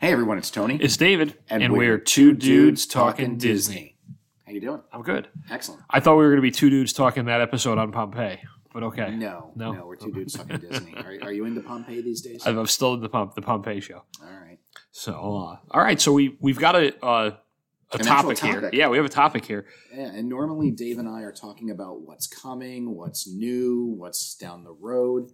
Hey everyone, it's Tony. It's David, and, we're, two dudes talking Disney. How you doing? I'm good. Excellent. I thought we were going to be two dudes talking that episode on Pompeii, but okay. No, No. no, we're two dudes talking Disney. Are, are you into Pompeii these days? I'm I'm still in the Pom- the Pompeii show. All right. So, uh, all right. So we we've got a uh, a An topic, here. Yeah, we have a topic here. Yeah, and normally Dave and I are talking about what's coming, what's new, what's down the road.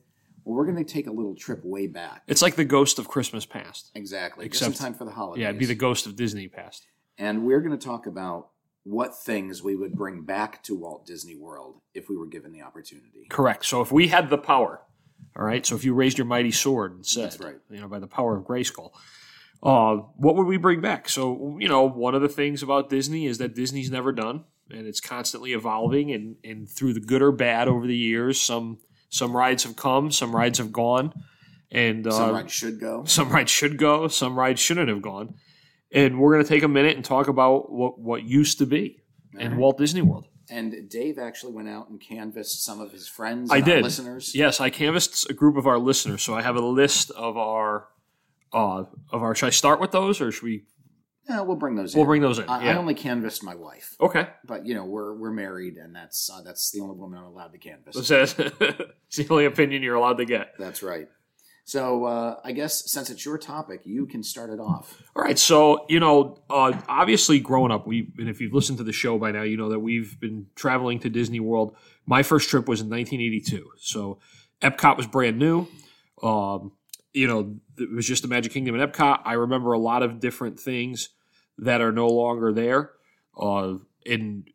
Well, we're going to take a little trip way back. It's like the ghost of Christmas past. Exactly. Except- Just in time for the holidays. Yeah, it'd be the ghost of Disney past. and we're going to talk about what things we would bring back to Walt Disney World if we were given the opportunity. Correct. So if we had the power, all right. So if you raised your mighty sword and said, That's right. you know, by the power of Grayskull, uh, what would we bring back? So you know, one of the things about Disney is that Disney's never done, and it's constantly evolving, and and through the good or bad over the years, some some rides have come, some rides have gone, and uh, Some rides should go. some rides should go, some rides shouldn't have gone, and we're going to take a minute and talk about what what used to be in Alright. Walt Disney World. And Dave actually went out and canvassed some of his friends I did. listeners. Yes, I canvassed a group of our listeners, so I have a list of our uh, of our. Should I start with those, or should we? Yeah, we'll bring those in. We'll in. bring those in. I, I only canvassed my wife, okay. but you know we're we're married, and that's uh, that's the only woman I'm allowed to canvass. It's the only opinion you're allowed to get. That's right. So uh, I guess since it's your topic, you can start it off. All right, so you know, uh, obviously, growing up, we and if you've listened to the show by now, you know that we've been traveling to Disney World. My first trip was in 1982, so Epcot was brand new. Um, you know, it was just the Magic Kingdom and Epcot. I remember a lot of different things that are no longer there, uh, and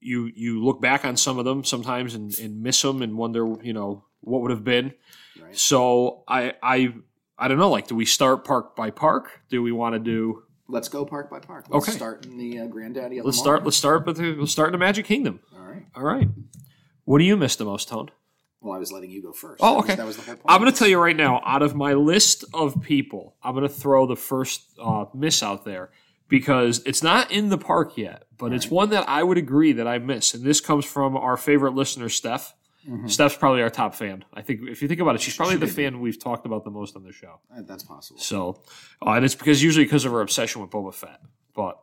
you you look back on some of them sometimes and, and miss them and wonder, you know, what would have been. Right. So I I I don't know. Like, do we start park by park? Do we want to do? Let's go park by park. Let's Okay. start in the uh, granddaddy of Let's start. Let's start with the. Let's start in the Magic Kingdom. All right. All right. What do you miss the most, Tone? Well, I was letting you go first. Oh, That was- okay. that was the whole point. I'm going to tell you right now. Out of my list of people, I'm going to throw the first uh, miss out there because it's not in the park yet, but it's one that I would agree that I miss. And this comes from our favorite listener, Steph. Mhm. Steph's probably our top fan. I think if you think about it, she's probably She the could be. fan we've talked about the most on the show. Uh, That's possible. So, uh, and it's because usually because of her obsession with Boba Fett. But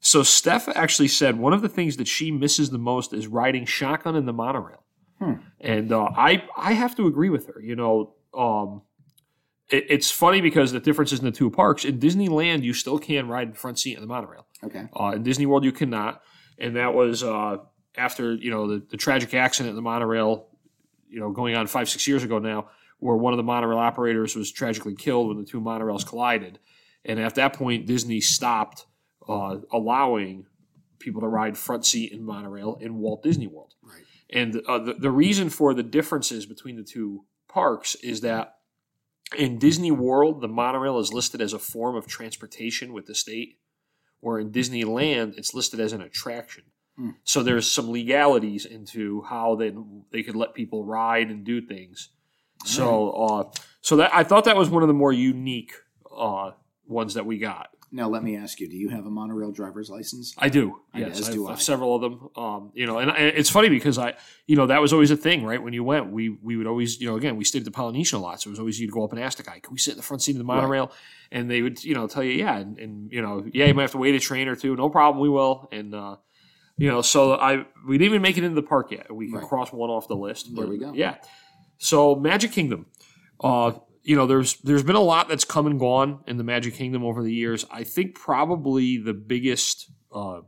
so Steph actually said one of the things that she misses the most is riding shotgun in the monorail. Hmm. And uh, I I have to agree with her. You know, um, it, it's funny because the differences in the two parks. In Disneyland, you still can ride in front seat in the monorail. Okay. Uh, in Disney World, you cannot, and that was uh, after you know the, the tragic accident in the monorail. You know, going on five six years ago now, where one of the monorail operators was tragically killed when the two monorails collided, and at that point, Disney stopped uh, allowing people to ride front seat in monorail in Walt Disney World. Right. And uh, the, the reason for the differences between the two parks is that in Disney World, the monorail is listed as a form of transportation with the state, where in Disneyland, it's listed as an attraction. Hmm. So there's some legalities into how they they could let people ride and do things. So uh, so that I thought that was one of the more unique uh, ones that we got. Now let me ask you: Do you have a monorail driver's license? I do. I Yes, guess I do have I. several of them. Um, you know, and I, it's funny because I, you know, that was always a thing, right? When you went, we we would always, you know, again, we stayed at the Polynesian a lot, so it was always you'd go up and ask the guy, "Can we sit in the front seat of the monorail?" And they would, you know, tell you, "Yeah," and, and you know, yeah, you might have to wait a train or two. No problem, we will. And uh, you know, so I we didn't even make it into the park yet. We can Right. cross one off the list. There we go. Yeah. So Magic Kingdom. Uh, you know, there's there's been a lot that's come and gone in the Magic Kingdom over the years. I think probably the biggest uh,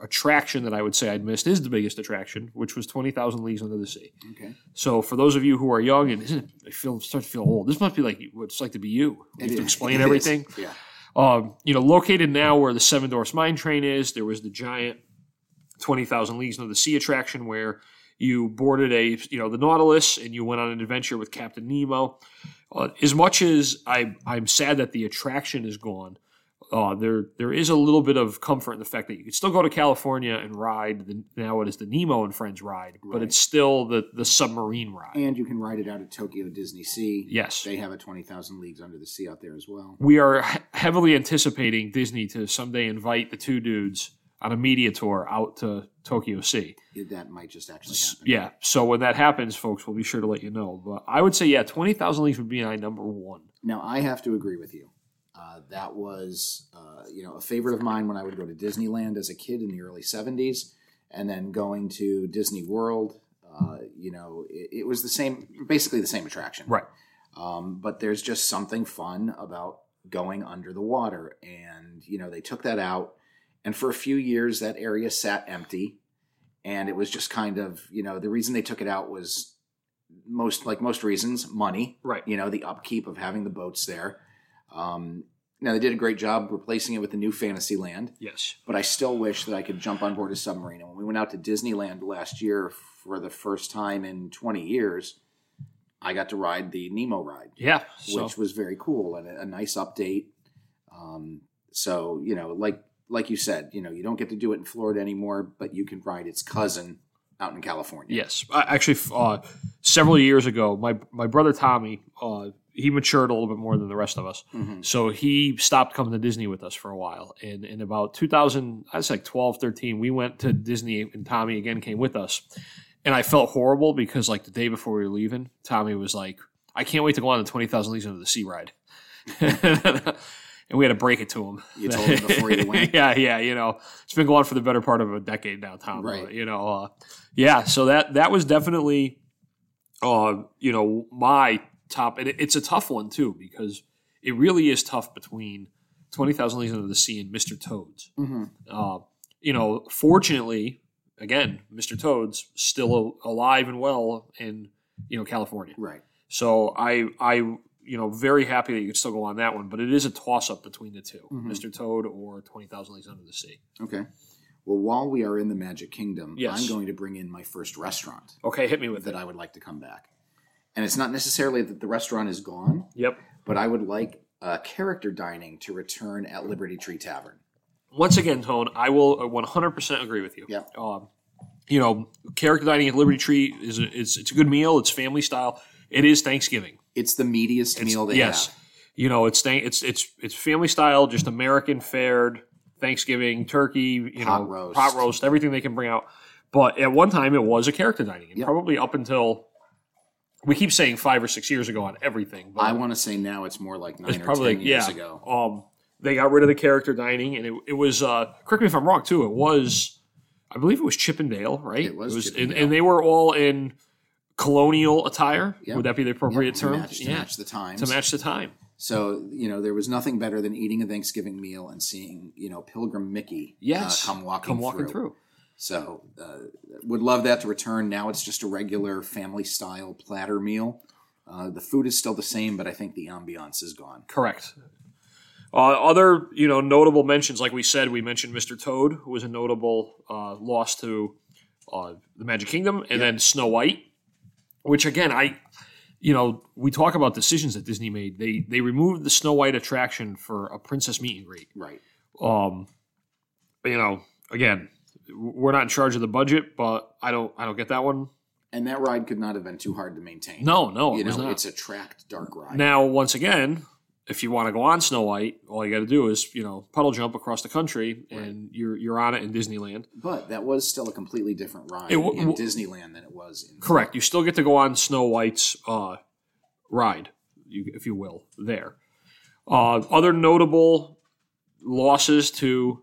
attraction that I would say I'd missed is the biggest attraction, which was Twenty Thousand Leagues Under the Sea. Okay. So for those of you who are young and I feel start to feel old, this must be like what it's like to be you. You have It to explain It everything. is. Yeah. Um, you know, located now where the Seven Dwarfs Mine Train is, there was the giant Twenty Thousand Leagues Under the Sea attraction where you boarded a you know the Nautilus and you went on an adventure with Captain Nemo. Uh, as much as I I'm sad that the attraction is gone, uh, there there is a little bit of comfort in the fact that you can still go to California and ride the, now it is the Nemo and Friends ride, but it's still the the submarine ride. And you can ride it out at Tokyo Disney Sea. Yes. They have a 20,000 Leagues Under the Sea out there as well. we are heavily anticipating Disney to someday invite the two dudes on a media tour out to Tokyo Sea. That might just actually happen. Yeah, so when that happens, folks, we'll be sure to let you know. But I would say, yeah, twenty thousand leagues would be my number one. Now, I have to agree with you. Uh, that was, uh, you know, a favorite of mine when I would go to Disneyland as a kid in the early '70s, and then going to Disney World. Uh, you know, it, it was the same, basically the same attraction. Right. Um, but there's just something fun about going under the water, and you know, they took that out, and for a few years that area sat empty, and it was just kind of, you know, the reason they took it out was most like most reasons, money Right. you know, the upkeep of having the boats there. Um, now they did a great job replacing it with the new Fantasyland, Yes. but I still wish that I could jump on board a submarine. And when we went out to Disneyland last year for the first time in 20 years, I got to ride the Nemo ride, Yeah. So, which was very cool and a, a nice update. Um, so you know, like like you said, you know, you don't get to do it in Florida anymore, but you can ride its cousin out in California. yes. I, actually, uh, several years ago, my my brother Tommy, uh, he matured a little bit more than the rest of us. Mhm. So he stopped coming to Disney with us for a while. And in about 2000, I was like 12, 13, we went to Disney and Tommy again came with us. And I felt horrible because like the day before we were leaving, Tommy was like, I can't wait to go on the 20,000 Leagues Under the Sea ride. and we had to break it to him. You told him before you went. yeah, yeah. You know, it's been going on for the better part of a decade now, Tom. Right. Uh, you know, uh, yeah. So that that was definitely, uh, you know, my top. And it, it's a tough one too because it really is tough between Twenty Thousand Leagues Under the Sea and Mister Toads. hmm Uh, you know, fortunately, again, Mister Toads still alive and well in you know California. Right. So I I you know very happy that you could still go on that one, but it is a toss up between the 2 Mhm. Mr. Toad or Twenty Thousand Leagues Under the Sea. Okay. Well, while we are in the Magic Kingdom, Yes. I'm going to bring in my first restaurant Okay, hit me with that it. I would like to come back. And it's not necessarily that the restaurant is gone, Yep. but I would like uh, character dining to return at Liberty Tree Tavern. Once again, Tone, I will 100% agree with you. Yep. Um, you know, character dining at Liberty Tree is a, it's it's a good meal. It's family style. It is Thanksgiving. It's the meatiest meal they yes. have. You know, it's it's it's it's family style, just American fared Thanksgiving turkey. You Pot know, roast. pot roast, everything they can bring out. But at one time, it was a character dining, and Yep. probably up until we keep saying five or six years ago on everything. But I want to say now it's more like nine it's or probably ten years yeah. ago. Um, they got rid of the character dining, and it, it was. Uh, correct me if I'm wrong. Too, it was. I believe it was Chip 'n' Dale, right? It was and, Chip 'n' Dale. and they were all in colonial attire. Yep. Would that be the appropriate Yep, term? To match, to yeah, match the times. to match the time. So you know there was nothing better than eating a Thanksgiving meal and seeing you know Pilgrim Mickey Yes, uh, come walking come walking through. through. So uh, would love that to return. Now it's just a regular family style platter meal. Uh, the food is still the same, but I think the ambiance is gone. Correct. Uh, other, you know, notable mentions, like we said, we mentioned Mr. Toad, who was a notable uh, loss to uh, the Magic Kingdom, and then Snow White, which again, I, you know, we talk about decisions that Disney made. They they removed the Snow White attraction for a princess meet and greet. Right. Um, you know, again, we're not in charge of the budget, but I don't I don't get that one. And that ride could not have been too hard to maintain. No, no, you it know, it's a tracked dark ride. Now, once again, if you want to go on Snow White, all you got to do is you know puddle jump across the country, and you're you're on it in Disneyland. but that was still a completely different ride w- in w- Disneyland than it was in Correct. You still get to go on Snow White's uh, ride, you, if you will. There. Uh, other notable losses to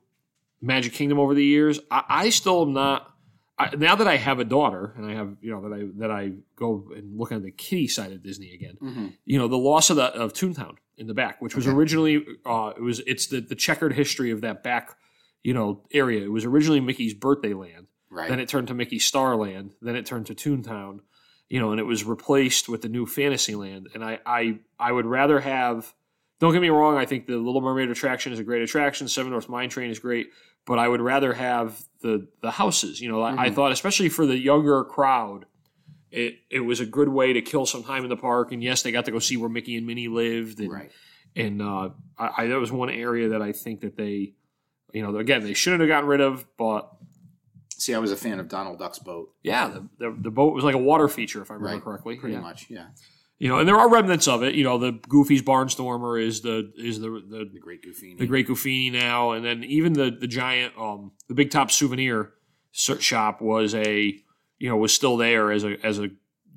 Magic Kingdom over the years. I, I still am not. I, now that I have a daughter and I have you know that I that I go and look at the kitty side of Disney again. Mhm. you know the loss of the of Toontown in the back, which was Okay. originally uh, it was it's the the checkered history of that back you know area. It was originally Mickey's birthday land, right. then it turned to Mickey's Starland, then it turned to Toontown, you know, and it was replaced with the new Fantasyland. And I I I would rather have. Don't get me wrong. I think the Little Mermaid attraction is a great attraction. Seven Dwarfs Mine Train is great, but I would rather have the the houses. You know, I, I Mhm. thought especially for the younger crowd, it it was a good way to kill some time in the park. And yes, they got to go see where Mickey and Minnie lived, and right. and uh, I, I that was one area that I think that they, you know, again they shouldn't have gotten rid of, but See, I was a fan of Donald Duck's boat, yeah, the, the, the boat was like a water feature, if I remember Right, correctly. pretty yeah. much. Yeah, You know, and there are remnants of it. You know, the Goofy's Barnstormer is the is the the, the Great Goofini. the Great Goofini now, and then even the the giant um the Big Top Souvenir shop was a you know was still there as a as a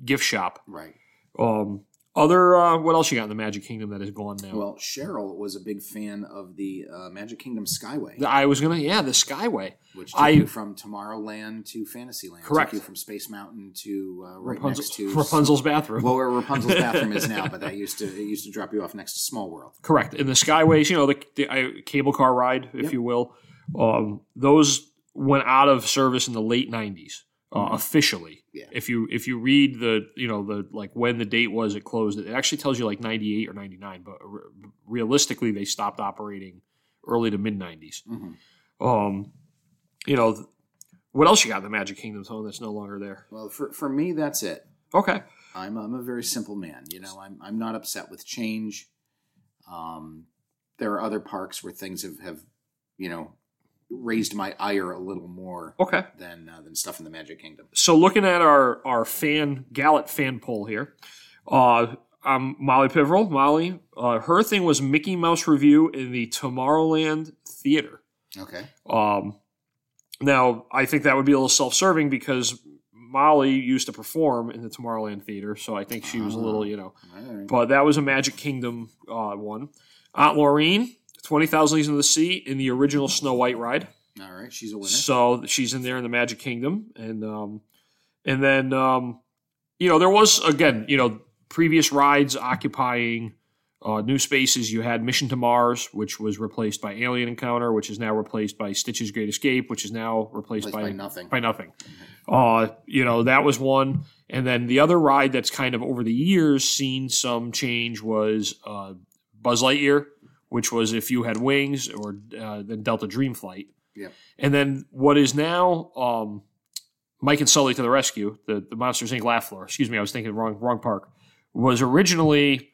gift shop. Right. Um, Other, uh, what else you got in the Magic Kingdom that is gone now? Well, Cheryl was a big fan of the uh, Magic Kingdom Skyway, The- I was gonna, yeah, the Skyway. which took I- you from Tomorrowland to Fantasyland. Correct. Took you from Space Mountain to uh, right Rapunzel, next to Rapunzel's bathroom. Well, where Rapunzel's bathroom is now, but that used to it used to drop you off next to Small World. Correct. And the Skyways, you know, the, the uh, cable car ride, if Yep. you will, um, those went out of service in the late '90s uh, Mhm. officially. Yeah. If you if you read the you know the like when the date was it closed, it actually tells you like '98 or '99, but re- realistically they stopped operating early to mid '90s. Mhm. Um, you know, th- what else you got in the Magic Kingdom Tone that's no longer there? Well, for for me, that's it. Okay. I'm I'm a very simple man. You know, I'm I'm not upset with change. Um, there are other parks where things have have you know raised my ire a little more Okay. than uh, than stuff in the Magic Kingdom. so looking at our our fan Gallet fan poll here, uh, um, Molly Piverell, Molly, uh, her thing was Mickey Mouse Revue in the Tomorrowland Theater. Okay. Um, now I think that would be a little self serving because Molly used to perform in the Tomorrowland Theater, so I think she was a little, you know. Right. But that was a Magic Kingdom uh, one. Aunt Laureen, Twenty Thousand Leagues Under the Sea, in the original Snow White ride. All right. She's a winner. So she's in there in the Magic Kingdom, and um, and then um, you know there was again you know previous rides occupying uh, new spaces. You had Mission to Mars, which was replaced by Alien Encounter, which is now replaced by Stitch's Great Escape, which is now replaced Placed by by nothing. by nothing. Uh, you know that was one, and then the other ride that's kind of over the years seen some change was uh, Buzz Lightyear, which was if you had wings, or uh, then Delta Dream Flight. Yep. And then what is now um, Mike and Sully to the rescue, the, the Monsters Inc. laugh floor. Excuse me, I was thinking wrong wrong park. Was originally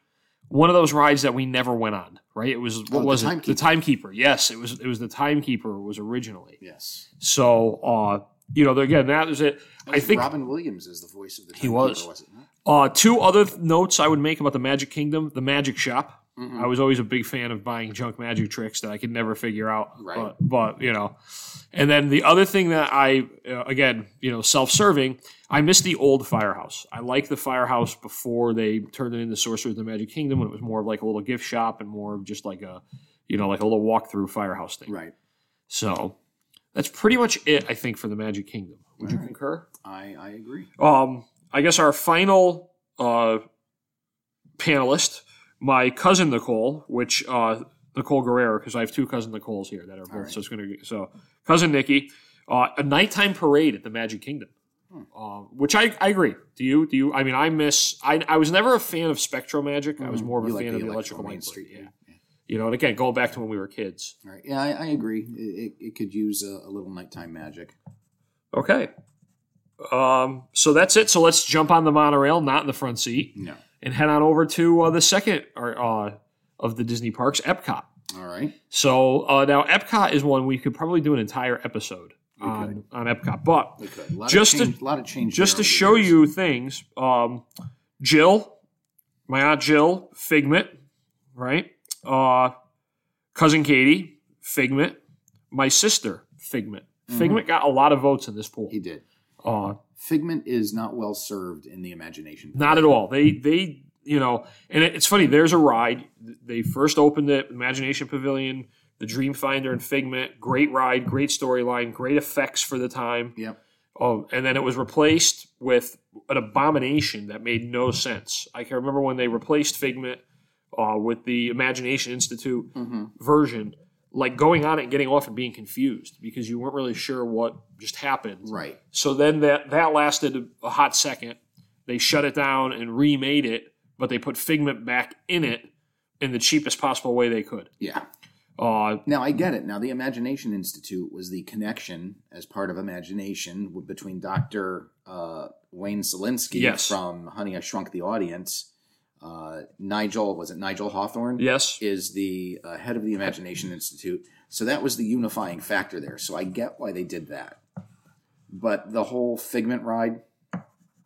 one of those rides that we never went on. Right? It was what Oh, the was it? Timekeeper. The Timekeeper. Yes, it was. It was the Timekeeper. Was originally. Yes. So uh, you know, again, that is it. I think Robin Williams is the voice of the. He Timekeeper, was. was it not? uh, two other th- notes I would make about the Magic Kingdom: the Magic Shop. Mhm. I was always a big fan of buying junk magic tricks that I could never figure out. Right. But, but you know, and then the other thing that I, uh, again, you know, self-serving. I miss the old firehouse. I like the firehouse before they turned it into Sorcerers of the Magic Kingdom when it was more of like a little gift shop and more of just like a, you know, like a little walk-through firehouse thing. Right. So that's pretty much it, I think, for the Magic Kingdom. Would you All right. concur? I I agree. Um, I guess our final uh, panelist, my cousin Nicole, which uh, Nicole Guerrero, because I have two cousin Nicoles here that are both. right. So it's going to so cousin Nikki, uh, a nighttime parade at the Magic Kingdom. Hmm. Uh, which I, I agree. Do you? Do you? I mean, I miss. I, I was never a fan of Spectro Magic. I was more of a Mm-hmm. Like fan the of the electrical Main light. Street. Yeah. yeah. You know, and again, going back to when we were kids. All right. Yeah, I, I agree. It, it, it could use a, a little nighttime magic. Okay. Um, so that's it. So let's jump on the monorail, not in the front seat. No. And head on over to uh, the second uh, of the Disney parks, Epcot. All right. So uh, now Epcot is one we could probably do an entire episode on, on Epcot, but Just of to- a lot of change. just to show years. you things, um, Jill, my aunt Jill, Figment, right? Uh, cousin Katie, Figment, my sister, Figment. Mhm. Figment got a lot of votes in this pool. he did. Uh, Figment is not well served in the imagination. Not at all. They they you know, and it's funny. There's a ride. They first opened the Imagination Pavilion, the Dreamfinder and Figment. Great ride, great storyline, great effects for the time. Yep. Oh, and then it was replaced with an abomination that made no sense. I can remember when they replaced Figment uh, with the Imagination Institute Mm-hmm. version, like going on it and getting off and being confused because you weren't really sure what just happened. Right. So then that that lasted a, hot second. They shut it down and remade it, but they put Figment back in it in the cheapest possible way they could. Yeah. Uh, Now I get it. Now the Imagination Institute was the connection as part of Imagination between Dr. Uh, Wayne Szalinski Yes. from Honey I Shrunk the Audience. Uh, Nigel was it Nigel Hawthorne? yes, Is the uh, head of the Imagination Institute. So that was the unifying factor there. So I get why they did that. But the whole Figment ride,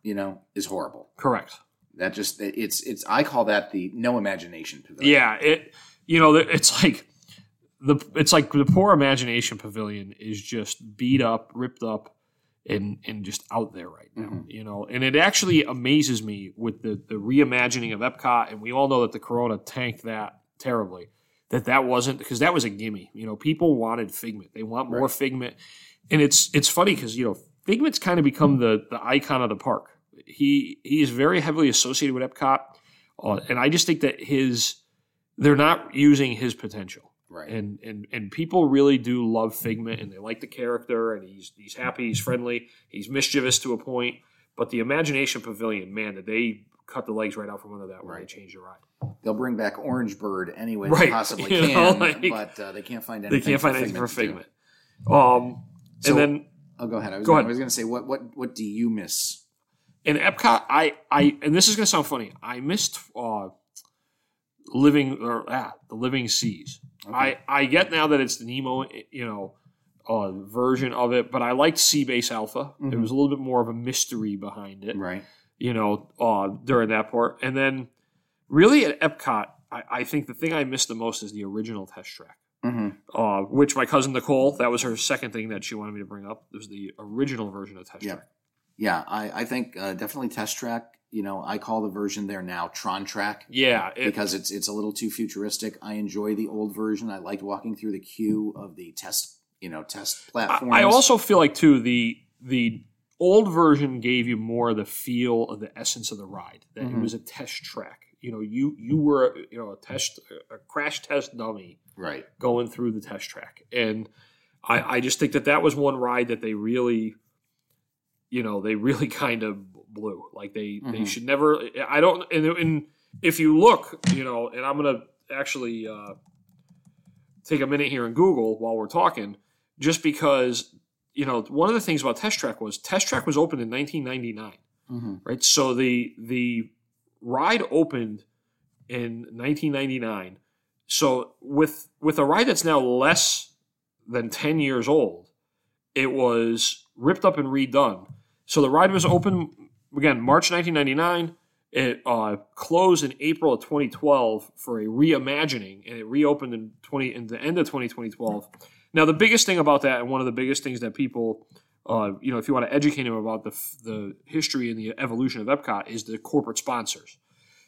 you know, is horrible. correct. That just it's it's I call that the no imagination pavilion. Yeah, it you know it's like the it's like the poor imagination pavilion is just beat up, ripped up. And and just out there right now. Mhm. You know, and it actually amazes me with the the reimagining of Epcot, and we all know that the Corona tanked that terribly. That that wasn't because that was a gimme. You know, people wanted Figment. They want more Right. Figment, and it's it's funny because you know Figment's kind of become the the icon of the park. He he is very heavily associated with Epcot, uh, and I just think that his they're not using his potential Right. and and and people really do love Figment, and they like the character, and he's he's happy, he's friendly, he's mischievous to a point. But the Imagination Pavilion, man, did they cut the legs right out from under that when they Right. changed the ride? They'll bring back Orange Bird anyway Right. they possibly You know, can, like- but uh, they can't find They anything. can't find anything for. Figment. Um, So- and then Oh, go ahead. I was Go gonna, ahead. I was going to say, what what what do you miss? in Epcot, I I and this is gonna sound funny. I missed uh, living or ah, the Living Seas. Okay. I I get now that it's the Nemo, you know, uh, version of it, but I liked Sea Base Alpha. There Mhm. was a little bit more of a mystery behind it, right. you know, uh, during that part. And then, really at Epcot, I, I think the thing I missed the most is the original test track. hmm Uh, which my cousin Nicole, that was her second thing that she wanted me to bring up. It was the original version of Test Yeah. Track. Yeah, I, I think uh, definitely Test Track. You know, I call the version there now Tron Track Yeah, it, because it's it's a little too futuristic. I enjoy the old version. I liked walking through the queue of the test, you know, test platforms. I, I also feel like too the the old version gave you more of the feel of the essence of the ride. That it Mhm. was a test track. You know, you you were you know a test a crash test dummy right. going through the test track, and I I just think that that was one ride that they really, you know, they really kind of blew. Like they they Mhm. should never. I don't. And, and if you look, you know, and I'm gonna actually uh, take a minute here and Google while we're talking, just because you know one of the things about Test Track was Test Track was opened in 1999 hmm right? So the the ride opened in 1999. So with with a ride that's now less than 10 years old, it was ripped up and redone. So the ride was open again March 1999. It uh, closed in April of 2012 for a reimagining, and it reopened in 20 in the end of 2012. Now the biggest thing about that, and one of the biggest things that people uh, you know, if you want to educate them about the, the history and the evolution of Epcot, is the corporate sponsors.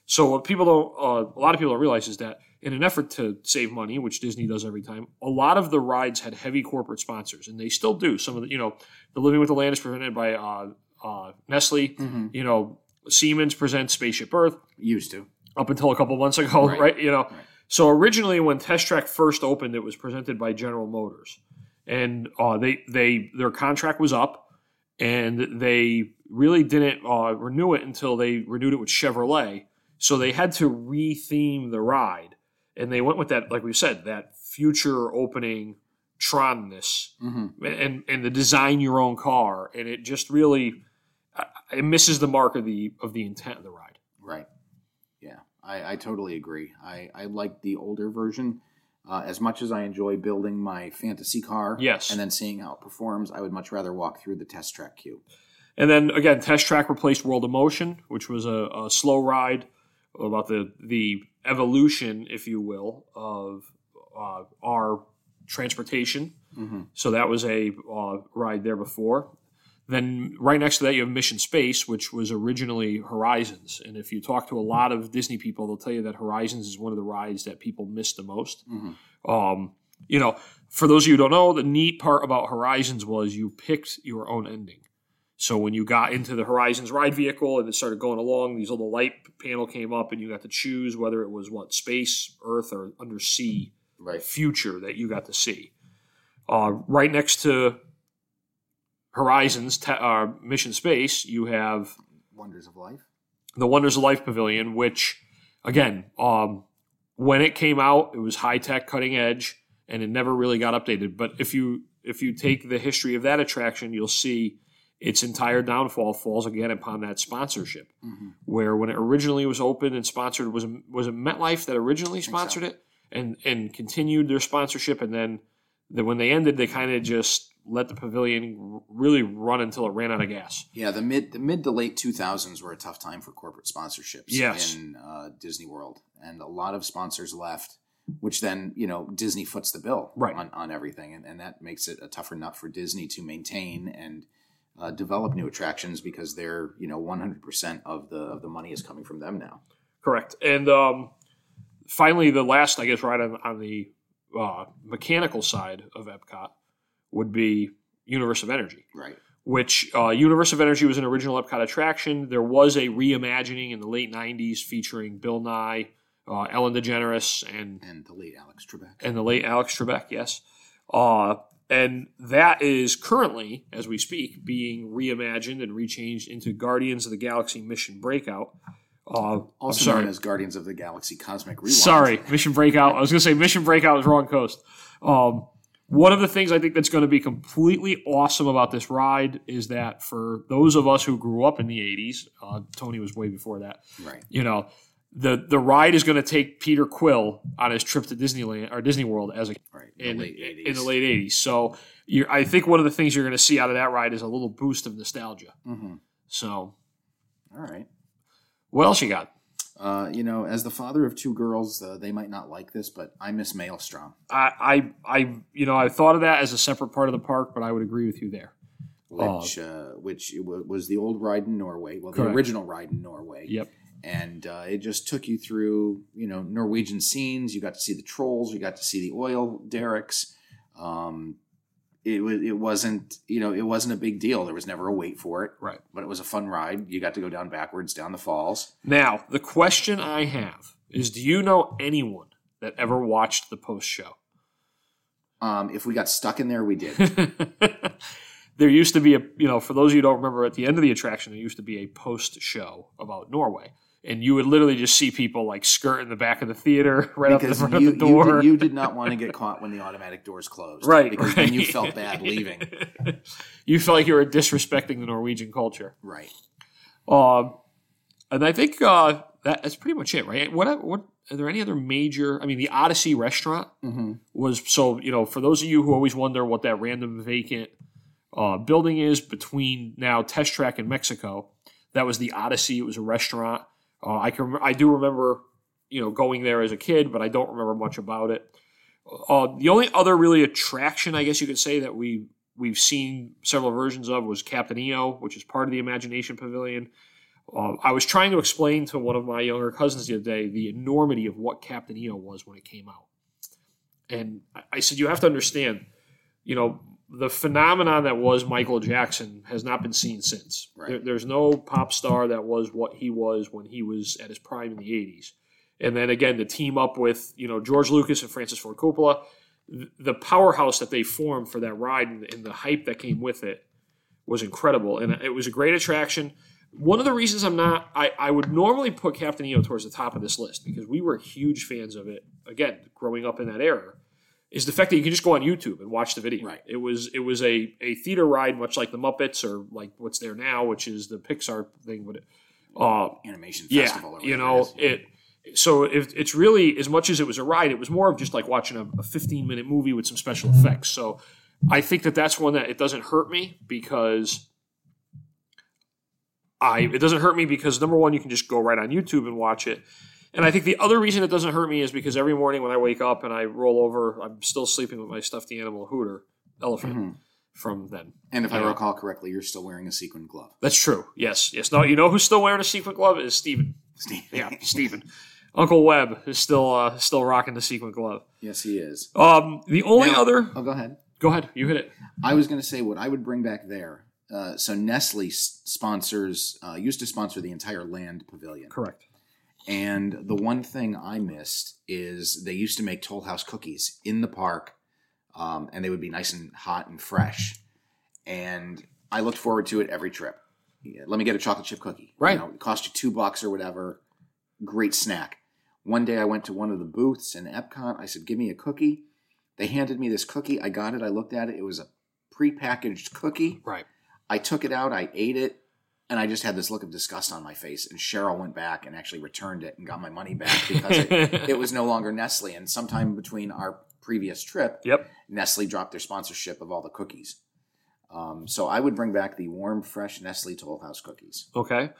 So what people don't, uh, a lot of people don't realize is that in an effort to save money, which Disney does every time, a lot of the rides had heavy corporate sponsors, and they still do. Some of the, you know, the Living with the Land is presented by uh, uh, Nestle. hmm You know, Siemens presents Spaceship Earth Used to. up until a couple months ago, Right. right? You know, Right. so originally when Test Track first opened, it was presented by General Motors, and uh, they they their contract was up, and they really didn't uh, renew it until they renewed it with Chevrolet. So they had to retheme the ride, and they went with that, like we said, that future opening Tronness hmm and and the design your own car, and it just really uh, it misses the mark of the of the intent of the ride. Right. Yeah, I, I totally agree. I, I like the older version. Uh, as much as I enjoy building my fantasy car Yes. and then seeing how it performs, I would much rather walk through the test track queue. And then again, Test Track replaced World of Motion, which was a, a slow ride about the the evolution, if you will, of uh, our transportation. Mm-hmm. So that was a uh, ride there before. Then right next to that, you have Mission Space, which was originally Horizons. And if you talk to a lot of Disney people, they'll tell you that Horizons is one of the rides that people miss the most. Mm-hmm. Um, you know, for those of you who don't know, the neat part about Horizons was you picked your own ending. So when you got into the Horizons ride vehicle and it started going along, these little light panel came up, and you got to choose whether it was what space, Earth, or undersea Right. future that you got to see. Uh, right next to Horizons te- uh, Mission Space, you have Wonders of Life. the Wonders of Life Pavilion, which, again, um, when it came out, it was high tech, cutting edge, and it never really got updated. But if you if you take the history of that attraction, you'll see its entire downfall falls again upon that sponsorship. Mm-hmm. Where when it originally was open and sponsored, was was it MetLife that originally think so. sponsored it and and continued their sponsorship, and then the, when they ended, they kind of just let the pavilion really run until it ran out of gas. Yeah, the mid the mid to late two thousands were a tough time for corporate sponsorships Yes. in uh, Disney World, and a lot of sponsors left, which then you know Disney foots the bill Right. on, on everything, and, and that makes it a tougher nut for Disney to maintain and uh, develop new attractions because they're you know 100% of the of the money is coming from them now. Correct. And um, finally, the last, I guess, right on, on the uh, mechanical side of Epcot would be Universe of Energy. Right. Which uh, Universe of Energy was an original Epcot attraction. There was a reimagining in the late '90s featuring Bill Nye, uh, Ellen DeGeneres, and And the late Alex Trebek. and the late Alex Trebek, yes. Uh, and that is currently, as we speak, being reimagined and rechanged into Guardians of the Galaxy Mission Breakout. Uh, Also sorry. known as Guardians of the Galaxy Cosmic Rewind. Sorry, Mission Breakout. I was going to say Mission Breakout was wrong coast. Um, one of the things I think that's going to be completely awesome about this ride is that for those of us who grew up in the 80s, uh, Tony was way before that, Right. you know, the, the ride is going to take Peter Quill on his trip to Disneyland or Disney World as a Right. in, the late 80s. in the late 80s. So you're, I think one of the things you're going to see out of that ride is a little boost of nostalgia. hmm So All right. what else you got? Uh, you know, as the father of two girls, uh, they might not like this, but I miss Maelstrom, I, I, I, you know, I thought of that as a separate part of the park, but I would agree with you there. which uh, which was the old ride in Norway. Well, the Correct. original ride in Norway. Yep. And uh, it just took you through you know Norwegian scenes. You got to see the trolls. You got to see the oil derricks. Um, it was it wasn't you know it wasn't a big deal. There was never a wait for it, Right. but it was a fun ride. You got to go down backwards down the falls. Now, the question I have is do you know anyone that ever watched the post show? Um, if we got stuck in there, we did. there used to be a, you know, for those of you who don't remember, at the end of the attraction, there used to be a post show about Norway. And you would literally just see people like skirt in the back of the theater right up the front you, of the you door. did, you did not want to get caught when the automatic doors closed, right. Because right. then you felt bad leaving, you felt like you were disrespecting the Norwegian culture. right? Um, and I think uh, that, that's pretty much it, right? What what are there any other major? I mean, the Odyssey restaurant Mm-hmm. was so you know for those of you who always wonder what that random vacant uh, building is between now Test Track and Mexico. That was the Odyssey. It was a restaurant. Uh, I can I do remember you know going there as a kid, but I don't remember much about it. Uh, the only other really attraction, I guess you could say, that we we've seen several versions of was Captain EO, which is part of the Imagination Pavilion. Uh, I was trying to explain to one of my younger cousins the other day the enormity of what Captain EO was when it came out. And I- I said, you have to understand, you know, the phenomenon that was Michael Jackson has not been seen since. Right. There, there's no pop star that was what he was when he was at his prime in the 80s. And then again, to team up with, you know, George Lucas and Francis Ford Coppola, the powerhouse that they formed for that ride and, and the hype that came with it was incredible. And it was a great attraction. One of the reasons I'm not, I, I would normally put Captain EO towards the top of this list because we were huge fans of it, again, growing up in that era, is the fact that you can just go on YouTube and watch the video. Right. It was it was a, a theater ride, much like the Muppets or like what's there now, which is the Pixar thing. But uh, Animation yeah, festival. or you know it. So if it's really as much as it was a ride, it was more of just like watching a, a 15 minute movie with some special effects. So I think that that's one that it doesn't hurt me because I it doesn't hurt me because number one, you can just go right on YouTube and watch it. And I think the other reason it doesn't hurt me is because every morning when I wake up and I roll over, I'm still sleeping with my stuffed animal Hooter elephant Mhm. from then. And if I Yeah. recall correctly, you're still wearing a sequin glove. That's true. Yes, yes. No, you know who's still wearing a sequin glove is Steven. Steve. Yeah, Steven. Uncle Webb is still uh, still rocking the sequin glove. yes, he is. Um, the only Now- other. Oh, go ahead. Go ahead. You hit it. I was going to say what I would bring back there. Uh, so Nestle sponsors, uh, used to sponsor the entire land pavilion. Correct. And the one thing I missed is they used to make Toll House cookies in the park, um, and they would be nice and hot and fresh. And I looked forward to it every trip. Yeah, let me get a chocolate chip cookie. Right. You know, it cost you two bucks or whatever. Great snack. One day I went to one of the booths in Epcot. I said, "Give me a cookie." They handed me this cookie. I got it. I looked at it. It was a prepackaged cookie. Right. I took it out, I ate it, and I just had this look of disgust on my face. And Cheryl went back and actually returned it and got my money back because it, it was no longer Nestle. And sometime between our previous trip, Yep. Nestle dropped their sponsorship of all the cookies. Um, so I would bring back the warm, fresh Nestle Toll House cookies. Okay.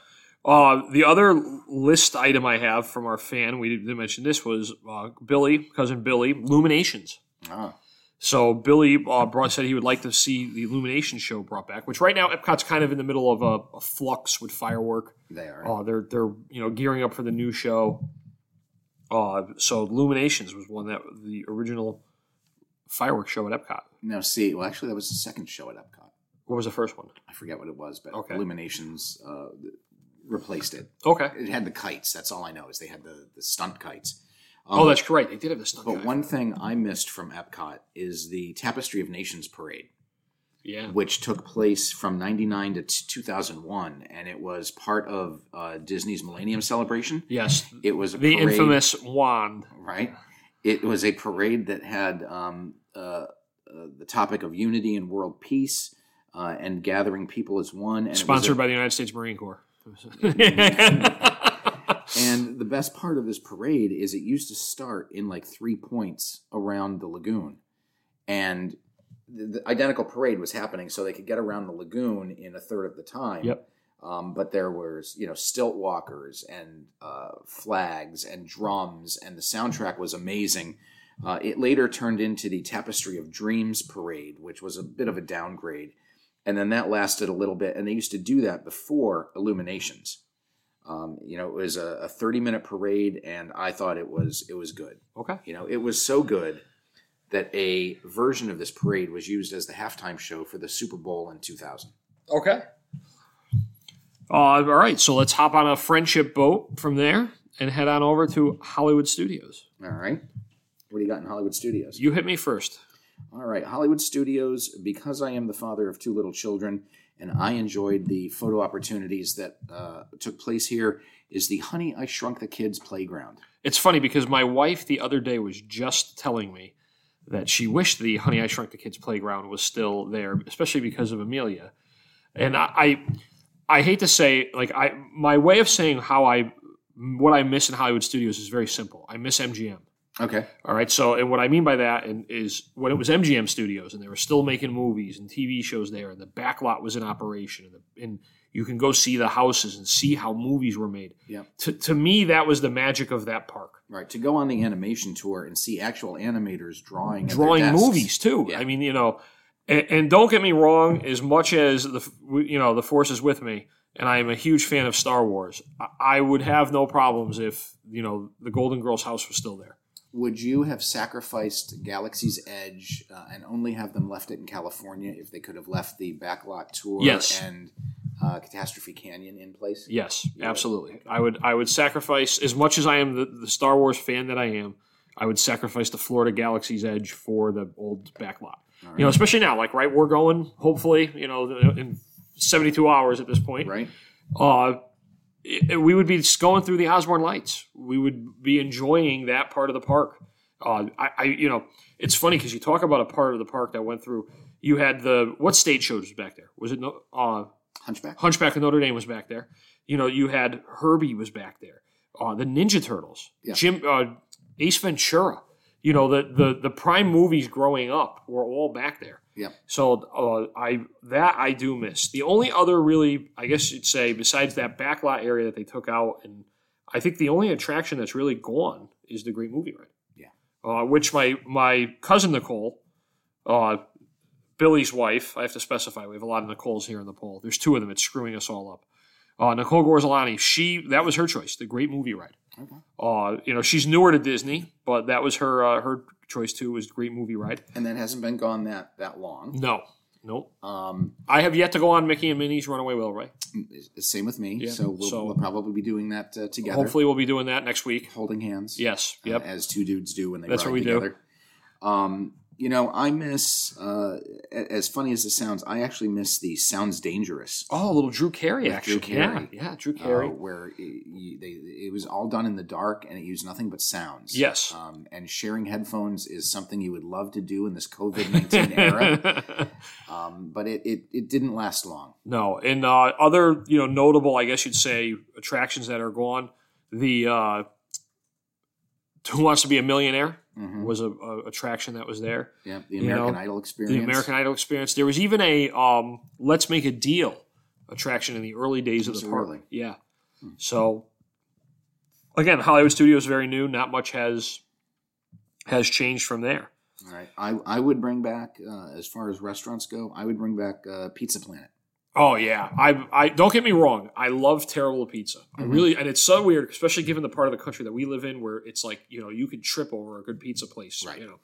Uh, the other list item I have from our fan, we didn't mention this, was uh, Billy, cousin Billy, Luminations. Ah, So Billy uh, brought said he would like to see the Illumination show brought back, which right now Epcot's kind of in the middle of a, a flux with firework. They are. Uh, they're they're you know gearing up for the new show. Uh, so Illuminations was one that the original fireworks show at Epcot. now, see, well, actually, that was the second show at Epcot. What was the first one? I forget what it was, but Okay. Illuminations uh, replaced it. Okay. It had the kites. That's all I know is they had the, the stunt kites. Oh, Um, that's correct. They did have the stunt. But guy. one thing I missed from Epcot is the Tapestry of Nations parade, yeah. which took place from '99 to 2001, and it was part of uh, Disney's Millennium Celebration. Yes. It was a The parade, infamous wand. right. It was a parade that had um, uh, uh, the topic of unity and world peace uh, and gathering people as one. And was a- Sponsored by the United States Marine Corps. The best part of this parade is it used to start in like three points around the lagoon. And the, the identical parade was happening so they could get around the lagoon in a third of the time. Yep. Um, but there was, you know, stilt walkers and uh, flags and drums, and the soundtrack was amazing. Uh, it later turned into the Tapestry of Dreams parade, which was a bit of a downgrade. And then that lasted a little bit, and they used to do that before Illuminations. Um, you know, it was a, a 30 minute parade, and I thought it was it was good. okay. You know, it was so good that a version of this parade was used as the halftime show for the Super Bowl in 2000. Okay. Uh, all right, so let's hop on a friendship boat from there and head on over to Hollywood Studios. All right, what do you got in Hollywood Studios? You hit me first. All right, Hollywood Studios, because I am the father of two little children and I enjoyed the photo opportunities that uh, took place here, is the Honey, I Shrunk the Kids playground. It's funny because my wife the other day was just telling me that she wished the Honey I Shrunk the Kids playground was still there, especially because of Amelia. And I, I, I hate to say, like I, my way of saying how I, what I miss in Hollywood Studios is very simple. I miss MGM. Okay. All right. So, and what I mean by that is when it was MGM Studios and they were still making movies and TV shows there, and the backlot was in operation, and, the, and you can go see the houses and see how movies were made. Yep. To, to me, that was the magic of that park. Right. To go on the animation tour and see actual animators drawing Drawing movies too. Yeah. I mean, you know, and, and don't get me wrong. As much as the you know the force is with me, and I am a huge fan of Star Wars, I would have no problems if you know the Golden Girls house was still there. Would you have sacrificed Galaxy's Edge uh, and only have them left it in California if they could have left the backlot tour Yes. and uh, Catastrophe Canyon in place? Yes, Yeah. absolutely. I would I would sacrifice as much as I am the, the Star Wars fan that I am. I would sacrifice the Florida Galaxy's Edge for the old backlot. Right. You know, especially now, like right, we're going hopefully, you know, in seventy two hours at this point. right? Uh, we would be just going through the Osborne Lights. We would be enjoying that part of the park. Uh, I, I, you know, it's funny because you talk about a part of the park that went through. You had the what stage shows was back there? Was it no? Uh, Hunchback. Hunchback of Notre Dame was back there. You know, you had Herbie was back there. Uh, the Ninja Turtles, Yeah. Jim, uh, Ace Ventura. You know, the, the the prime movies growing up were all back there. Yep. So uh, I that I do miss. The only other really, I guess you'd say, besides that backlot area that they took out, and I think the only attraction that's really gone is the Great Movie Ride. Yeah. Uh, which my my cousin Nicole, uh, Billy's wife, I have to specify. We have a lot of Nicoles here in the poll. There's two of them. It's screwing us all up. Uh, Nicole Gorzolani, she that was her choice, the Great Movie Ride. Okay. Uh, you know, she's newer to Disney, but that was her uh, her choice Two Was Great Movie Ride. And that hasn't been gone that that long. No, nope. Um, I have yet to go on Mickey and Minnie's Runaway Railway. same with me. Yeah, So, we'll, so- we'll probably be doing that uh, together. Hopefully, we'll be doing that next week. holding hands. Yes. uh, Yep. as two dudes do when they That's ride what we do. together. Um, you know, I miss. Uh, as funny as it sounds, I actually miss the "Sounds Dangerous." Oh, a little Drew Carey With action. Drew Carey. Yeah, yeah, Drew uh, Carey. where it, they, it was all done in the dark and it used nothing but sounds. Yes. Um, and sharing headphones is something you would love to do in this COVID 19 era. Um, but it, it, it didn't last long. no, and uh, other you know notable, I guess you'd say, attractions that are gone. The uh, Who Wants to Be a Millionaire Mhm. was a, a attraction that was there. Yeah. The You American know, Idol experience. The American Idol experience. There was even a um, Let's Make a Deal attraction in the early days of the park. really? Yeah. So again, Hollywood Studios is very new. Not much has has changed from there. All right. I, I would bring back, uh, as far as restaurants go, I would bring back uh, Pizza Planet. Oh yeah, I I don't get me wrong. I love terrible pizza. I Mhm. really, and it's so weird, especially given the part of the country that we live in, where it's like you know you can trip over a good pizza place. Right. You know,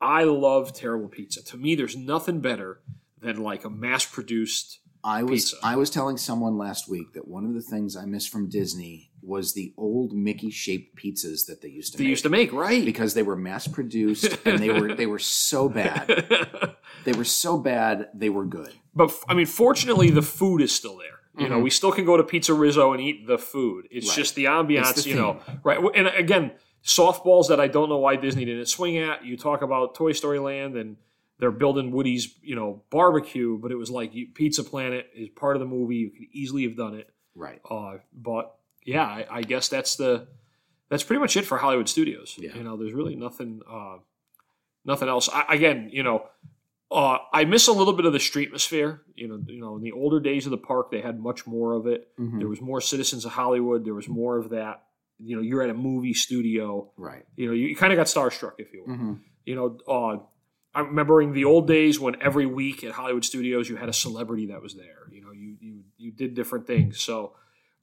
I love terrible pizza. To me, there's nothing better than like a mass-produced. I was Pizza. I was telling someone last week that one of the things I miss from Disney was the old Mickey shaped pizzas that they used to They make. used to make right. because they were mass produced and they were they were so bad. They were so bad they were good. but I mean, fortunately, the food is still there. You know, Mhm. we still can go to Pizza Rizzo and eat the food. It's Right. just the ambiance, the you know. Right. And again, softballs that I don't know why Disney didn't swing at. You talk about Toy Story Land and they're building Woody's, you know, barbecue, but it was like Pizza Planet is part of the movie. You could easily have done it. Right. Uh, but yeah, I, I guess that's the that's pretty much it for Hollywood Studios. Yeah. You know, there's really nothing uh, nothing else. I, again, you know, uh, I miss a little bit of the street atmosphere. You know, you know, in the older days of the park, they had much more of it. Mhm. There was more citizens of Hollywood. There was more of that. You know, you're at a movie studio. Right. You know, you, you kind of got starstruck, if you will. hmm You know, uh, I'm remembering the old days when every week at Hollywood Studios you had a celebrity that was there. You know, you you you did different things. So,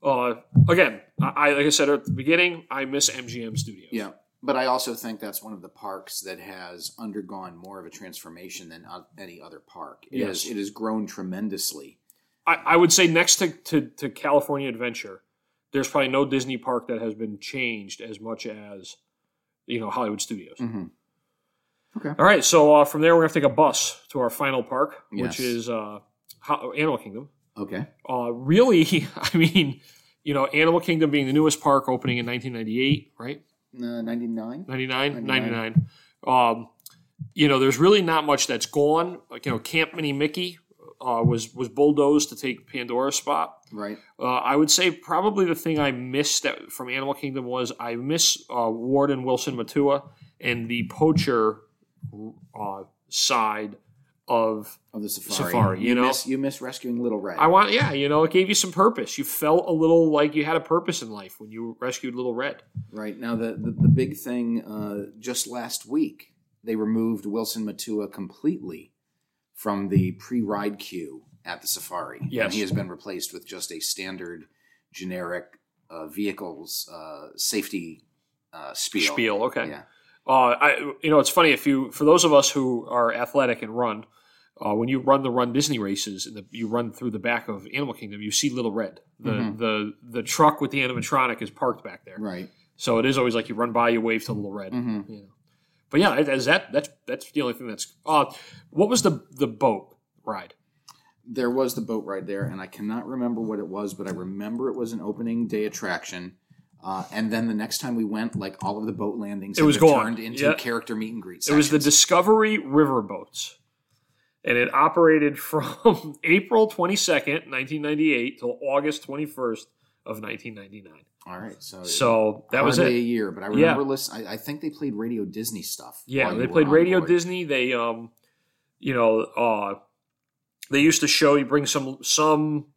uh, again, I, like I said at the beginning, I miss MGM Studios. Yeah. But I also think that's one of the parks that has undergone more of a transformation than any other park. It Yes. has it has grown tremendously. I, I would say next to, to to California Adventure, there's probably no Disney park that has been changed as much as you know Hollywood Studios. Mm-hmm. Okay. All right, so uh, from there we're gonna take a bus to our final park, Yes. which is uh, Animal Kingdom. Okay. Uh, really, I mean, you know, Animal Kingdom being the newest park, opening in 1998, right? Uh, 99? 99, 99. 99. Um, you know, there's really not much that's gone. Like, you know, Camp Mini Mickey uh, was was bulldozed to take Pandora's spot. Right. Uh, I would say probably the thing I missed that, from Animal Kingdom was I miss uh, Ward and Wilson Matua and the poacher uh, side of Of the safari. Safari, you know? miss, you miss rescuing Little Red. I want, yeah, you know, it gave you some purpose. You felt a little like you had a purpose in life when you rescued Little Red. Right now, the the, the big thing uh, just last week, they removed Wilson Matua completely from the pre-ride queue at the safari. Yes. and he has been replaced with just a standard, generic uh, vehicles uh, safety uh, spiel. Spiel, okay. Yeah. Uh, I, you know, it's funny if you, for those of us who are athletic and run, uh, when you run the Run Disney races and the, you run through the back of Animal Kingdom, you see Little Red. The Mhm. the the truck with the animatronic is parked back there. Right. So it is always like you run by, you wave to Little Red. hmm You know. But yeah, is that that's that's the only thing that's. Uh, what was the the boat ride? There was the boat ride there, and I cannot remember what it was, but I remember it was an opening day attraction. Uh, and then the next time we went, like all of the boat landings, It was turned into Yeah. character meet and greet. It was the. Discovery River boats. And it operated from April 22nd, 1998 till August 21st of 1999. all right. So So that was it. a year, but I Yeah. remember listen. I, I think they played Radio Disney stuff. Yeah, they played Radio board. Disney. They um you know, uh they used to show you bring some some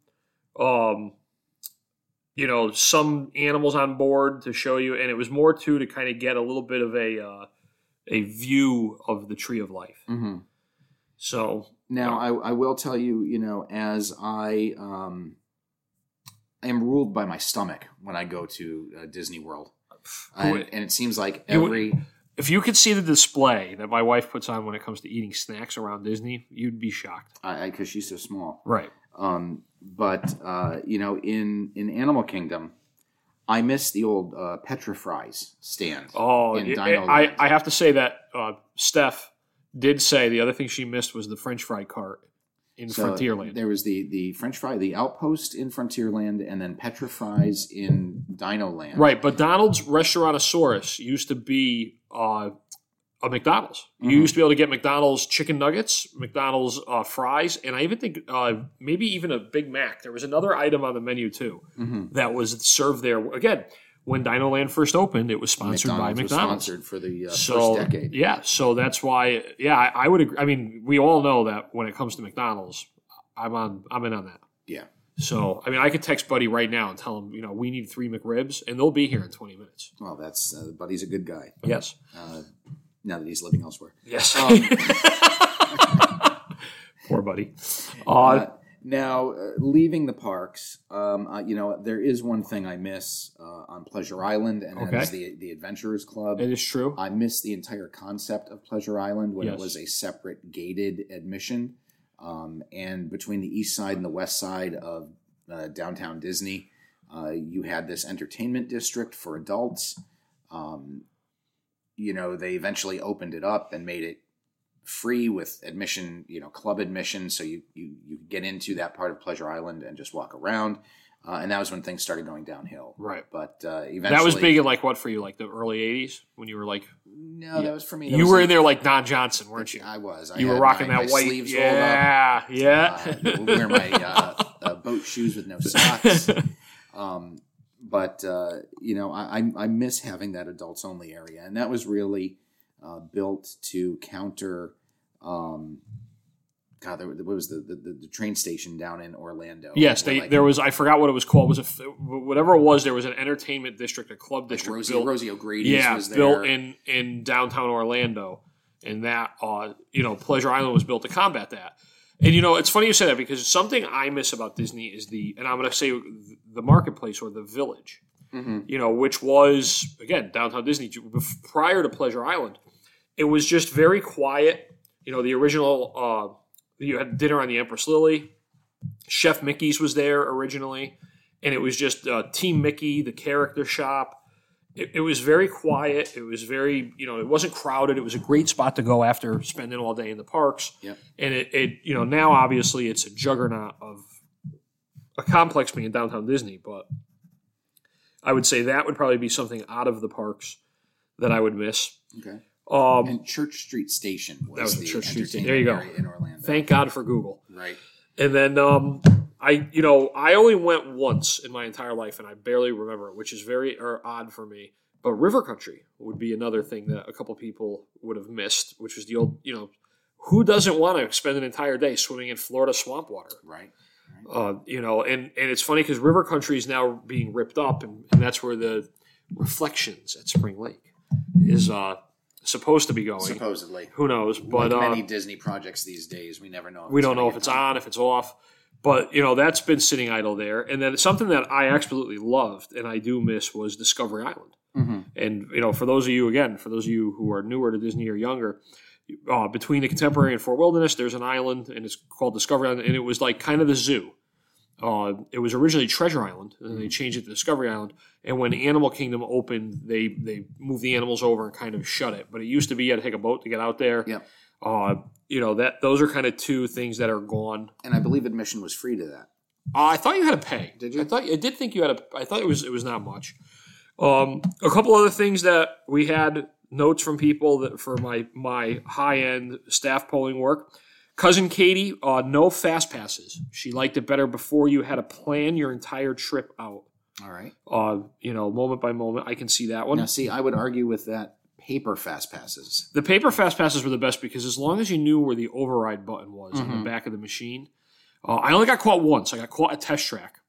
um you know, some animals on board to show you and it was more too to kind of get a little bit of a uh a view of the tree of life. Mhm. So Now, I, I will tell you, you know, as I um, I am ruled by my stomach when I go to uh, Disney World, and, and it seems like would- every if you could see the display that my wife puts on when it comes to eating snacks around Disney, you'd be shocked. I because she's so small. Right. Um, but uh, you know, in in Animal Kingdom, I miss the old uh, Petrifries stand. Oh, In it- Dino I. I have to say that uh, Steph did say the other thing she missed was the French fry cart in So Frontierland. There was the the French fry, the outpost in Frontierland, and then Petrifries in Dino Land. Right, but Donald's Restaurantosaurus used to be uh, a McDonald's. You Mhm. used to be able to get McDonald's chicken nuggets, McDonald's uh, fries, and I even think uh, maybe even a Big Mac. There was another item on the menu too hmm that was served there. Again, when Dino Land first opened, it was sponsored by McDonald's was McDonald's. sponsored for the uh, so first decade. yeah, so that's why. Yeah, I, I would. Agree. I mean, we all know that when it comes to McDonald's, I'm on. I'm in on that. Yeah. So I mean, I could text Buddy right now and tell him, you know, we need three McRibs, and they'll be here in 20 minutes. Well, that's uh, Buddy's a good guy. Yes. Uh, now that he's living elsewhere. Yes. Um, Poor buddy. Uh, Uh, now, uh, leaving the parks, um, uh, you know, there is one thing I miss uh, on Pleasure Island, and that Okay. is the the Adventurers Club. it is true. I miss the entire concept of Pleasure Island when Yes. it was a separate gated admission. Um, and between the east side and the west side of uh, downtown Disney, uh, you had this entertainment district for adults. Um, you know, they eventually opened it up and made it free with admission, you know, club admission, so you you you could get into that part of Pleasure Island and just walk around. Uh, and that was when things started going downhill. Right. But uh, eventually, That was big in like what for you, like the early '80s when you were like No, that was for me. you were in- in there like Don Johnson, weren't you? I was. I You were rocking my, that my white. sleeves rolled up. Yeah, yeah. Uh, wear my uh, uh, boat shoes with no socks. Um, but uh, you know, I, I I miss having that adults only area, and that was really uh, built to counter. Um, God, there, what was the, the the train station down in Orlando? yes, they, like, there was. I forgot what it was called. It was a whatever it was? There was an entertainment district, a club like district Rosie, built. Rosie O'Grady's yeah, was there. built in in downtown Orlando, and that uh, you know Pleasure Island was built to combat that. And you know, it's funny you say that because something I miss about Disney is the, and I'm going to say the marketplace or the village. Mhm. you know, which was again downtown Disney prior to Pleasure Island. It was just very quiet. You know, the original. Uh, you had dinner on the Empress Lily. Chef Mickey's was there originally, and it was just uh, Team Mickey, the character shop. It, it was very quiet. It was very, you know, it wasn't crowded. It was a great spot to go after spending all day in the parks. Yep. And it, it, you know, now obviously it's a juggernaut of a complex being in downtown Disney, but I would say that would probably be something out of the parks that I would miss. Okay. Um, And Church Street Station was, That was the Church Street Station. There you go. in Orlando. thank God for Google. right. And then um, I, you know, I only went once in my entire life, and I barely remember it, which is very or odd for me. But River Country would be another thing that a couple people would have missed, which was the old, you know, who doesn't want to spend an entire day swimming in Florida swamp water? Right. Uh, you know, and and it's funny because River Country is now being ripped up, and, and that's where the Reflections at Spring Lake is uh, supposed to be going. Supposedly. Who knows? But like uh, many Disney projects these days, we never know. If we don't know if it's on, if it's off. But you know that's been sitting idle there. And then something that I absolutely loved and I do miss was Discovery Island. Mhm. And you know, for those of you again, for those of you who are newer to Disney or younger, uh, between the Contemporary and Fort Wilderness, there's an island, and it's called Discovery Island, and it was like kind of the zoo. Uh, it was originally Treasure Island, and then they changed it to Discovery Island. And when Animal Kingdom opened, they they moved the animals over and kind of shut it. But it used to be you had to take a boat to get out there. Yep. Uh, you know that those are kind of two things that are gone. And I believe admission was free to that. Uh, I thought you had to pay. Did you? I thought I did think you had to. I thought it was it was not much. Um, a couple other things that we had notes from people that for my my high end staff polling work. Cousin Katie, uh, no fast passes. She liked it better before you had to plan your entire trip out. All right. Uh, you know, moment by moment. I can see that one. Now, see, I would argue with that paper fast passes. The paper fast passes were the best because as long as you knew where the override button was on Mhm. the back of the machine, uh, I only got caught once. I got caught at test track.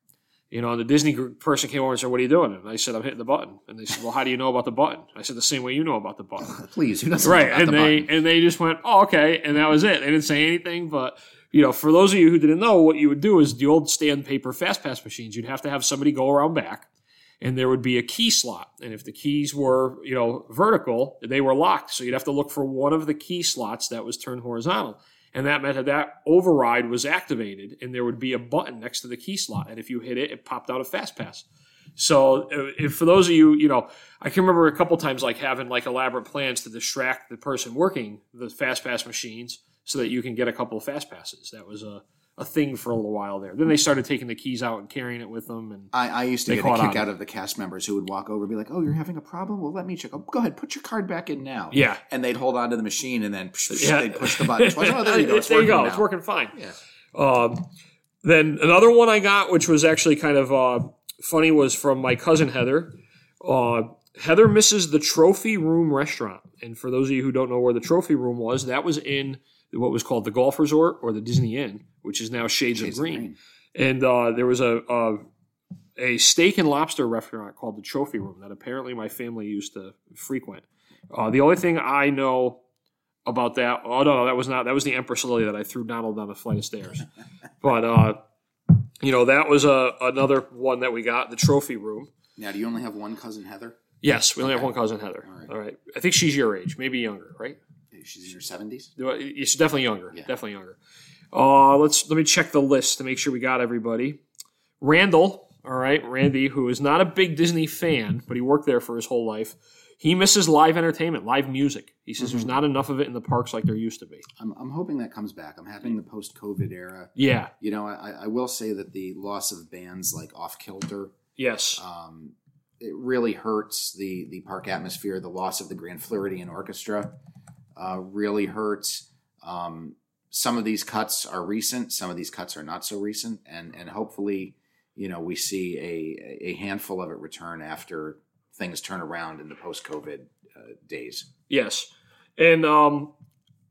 You know, and the Disney person came over and said, "What are you doing?" And I said, "I'm hitting the button." And they said, "Well, how do you know about the button?" I said, "The same way you know about the button." Please, who doesn't right, know about and the they button? and they just went, "Oh, okay," and that was it. They didn't say anything, but you know, for those of you who didn't know, what you would do is the old stand paper fast pass machines. You'd have to have somebody go around back, and there would be a key slot. And if the keys were, you know, vertical, they were locked. So you'd have to look for one of the key slots that was turned horizontal. And that meant that that override was activated, and there would be a button next to the key slot. And if you hit it, it popped out a fast pass. So uh, if for those of you, you know, I can remember a couple times like having like elaborate plans to distract the person working the fast pass machines so that you can get a couple of fast passes. That was a, a thing for a little while there. Then they started taking the keys out and carrying it with them. And I, I used to get a kick out of the cast members who would walk over and be like, "Oh, you're having a problem? Well, let me check. Oh, go ahead, put your card back in now." yeah, And they'd hold on to the machine and then psh, psh, yeah. they'd push the button twice. Oh, there you go. It's there you working go. now. It's working fine. Yeah. Um, then another one I got, which was actually kind of uh, funny, was from my cousin Heather. Uh, Heather misses the Trophy Room restaurant, and for those of you who don't know where the Trophy Room was, that was in what was called the Golf Resort or the Disney Inn, which is now Shades, Shades of Green. Green. And uh, there was a, a a steak and lobster restaurant called the Trophy Room that apparently my family used to frequent. Uh, the only thing I know about that, oh no, no, that was not that was the Empress Lily that I threw Donald down a flight of stairs. but uh, you know that was a another one that we got the trophy room. Now, do you only have one cousin, Heather? Yes, we only have one cousin, Heather. All right. All right, I think she's your age, maybe younger, right? She's in her seventies. She's definitely younger. Yeah. Definitely younger. Uh, let's let me check the list to make sure we got everybody. Randall, all right, Randy, who is not a big Disney fan, but he worked there for his whole life. He misses live entertainment, live music. He says there's not enough of it in the parks like there used to be. I'm, I'm hoping that comes back. I'm having the post-COVID era. Yeah. You know, I, I will say that the loss of bands like Off Kilter, Yes. um, it really hurts the the park atmosphere. The loss of the Grand Floridian Orchestra uh, really hurts. Um, some of these cuts are recent. Some of these cuts are not so recent, and and hopefully, you know, we see a a handful of it return after things turn around in the post-COVID uh, days. Yes, and um,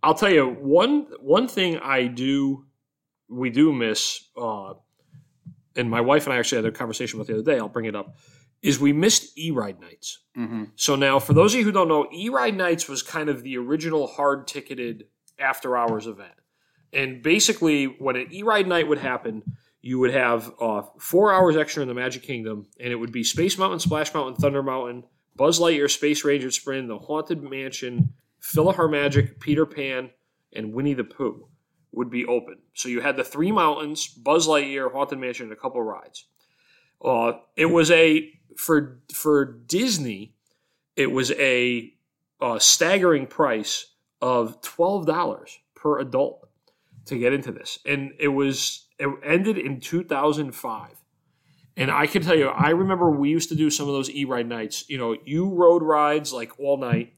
I'll tell you one one thing I do we do miss, uh, and my wife and I actually had a conversation about the other day. I'll bring it up. Is we missed e ride nights. Mm-hmm. So now, for those of you who don't know, e ride nights was kind of the original hard ticketed after hours event, and basically, when an e ride night would happen. You would have uh, four hours extra in the Magic Kingdom, and it would be Space Mountain, Splash Mountain, Thunder Mountain, Buzz Lightyear, Space Ranger Sprint, the Haunted Mansion, PhilharMagic, Peter Pan, and Winnie the Pooh would be open. So you had the three mountains, Buzz Lightyear, Haunted Mansion, and a couple of rides. Uh, it was a for for Disney, it was a, uh staggering price of twelve dollars per adult to get into this, and it was it ended in two thousand five. And I can tell you, I remember we used to do some of those e-ride nights. You know, you rode rides like all night.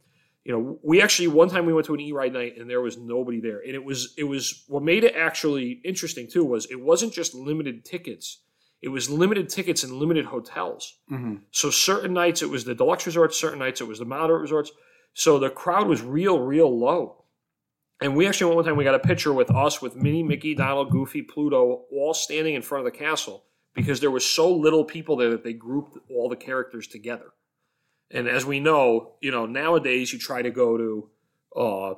You know, we actually one time we went to an e-ride night and there was nobody there. And it was it was what made it actually interesting too was it wasn't just limited tickets. It was limited tickets and limited hotels. Mm-hmm. So certain nights it was the deluxe resorts, certain nights it was the moderate resorts. So the crowd was real, real low. And we actually went one time we got a picture with us with Minnie, Mickey, Donald, Goofy, Pluto, all standing in front of the castle because there was so little people there that they grouped all the characters together. And as we know, you know, nowadays you try to go to uh,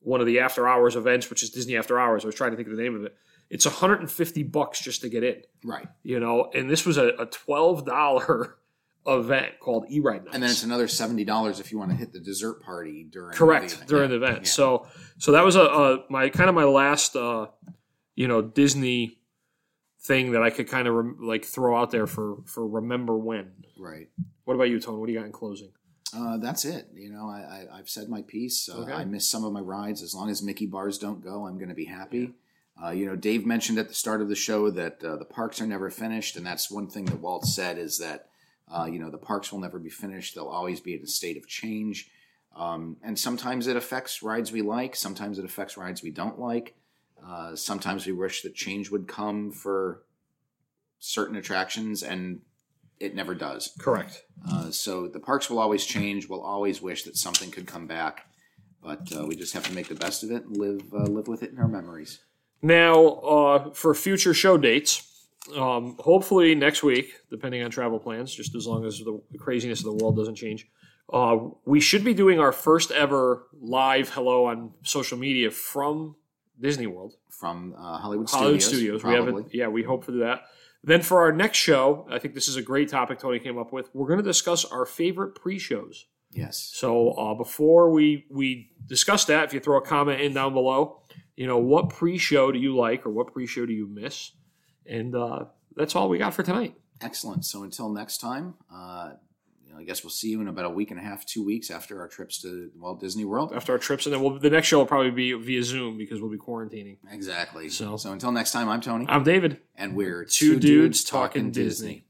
one of the after hours events, which is Disney After Hours. I was trying to think of the name of it. It's 150 bucks just to get in, Right. you know, and this was a, a $12 event called E-Ride Nights. And then it's another seventy dollars if you want to hit the dessert party during correct the event. during the event. Yeah. So so that was a, a my kind of my last uh, you know Disney thing that I could kind of rem- like throw out there for for remember when. right. What about you, Tone? What do you got in closing? Uh, that's it. You know, I, I, I've said my piece. Uh, Okay. I miss some of my rides. As long as Mickey bars don't go, I'm going to be happy. Uh, you know, Dave mentioned at the start of the show that uh, the parks are never finished, and that's one thing that Walt said is that uh, you know the parks will never be finished. They'll always be in a state of change, um, and sometimes it affects rides we like. Sometimes it affects rides we don't like. Uh, sometimes we wish that change would come for certain attractions, and it never does. Correct. Uh, so the parks will always change. We'll always wish that something could come back, but uh, we just have to make the best of it and live uh, live with it in our memories. Now, uh, for future show dates, um, hopefully next week, depending on travel plans, just as long as the craziness of the world doesn't change, uh, we should be doing our first ever live hello on social media from Disney World. From uh, Hollywood, Hollywood Studios, Studios. We haven't, yeah, we hope for that. Then for our next show, I think this is a great topic Tony came up with. We're going to discuss our favorite pre-shows. yes, So uh, before we we discuss that, if you throw a comment in down below, you know what pre-show do you like or what pre-show do you miss, and uh, that's all we got for tonight. excellent. So until next time, uh, you know, I guess we'll see you in about a week and a half, two weeks after our trips to Walt Disney World. After our trips, and then we'll, the next show will probably be via Zoom because we'll be quarantining. Exactly. So- so until next time, I'm Tony, I'm David. and we're Two dudes talking Disney.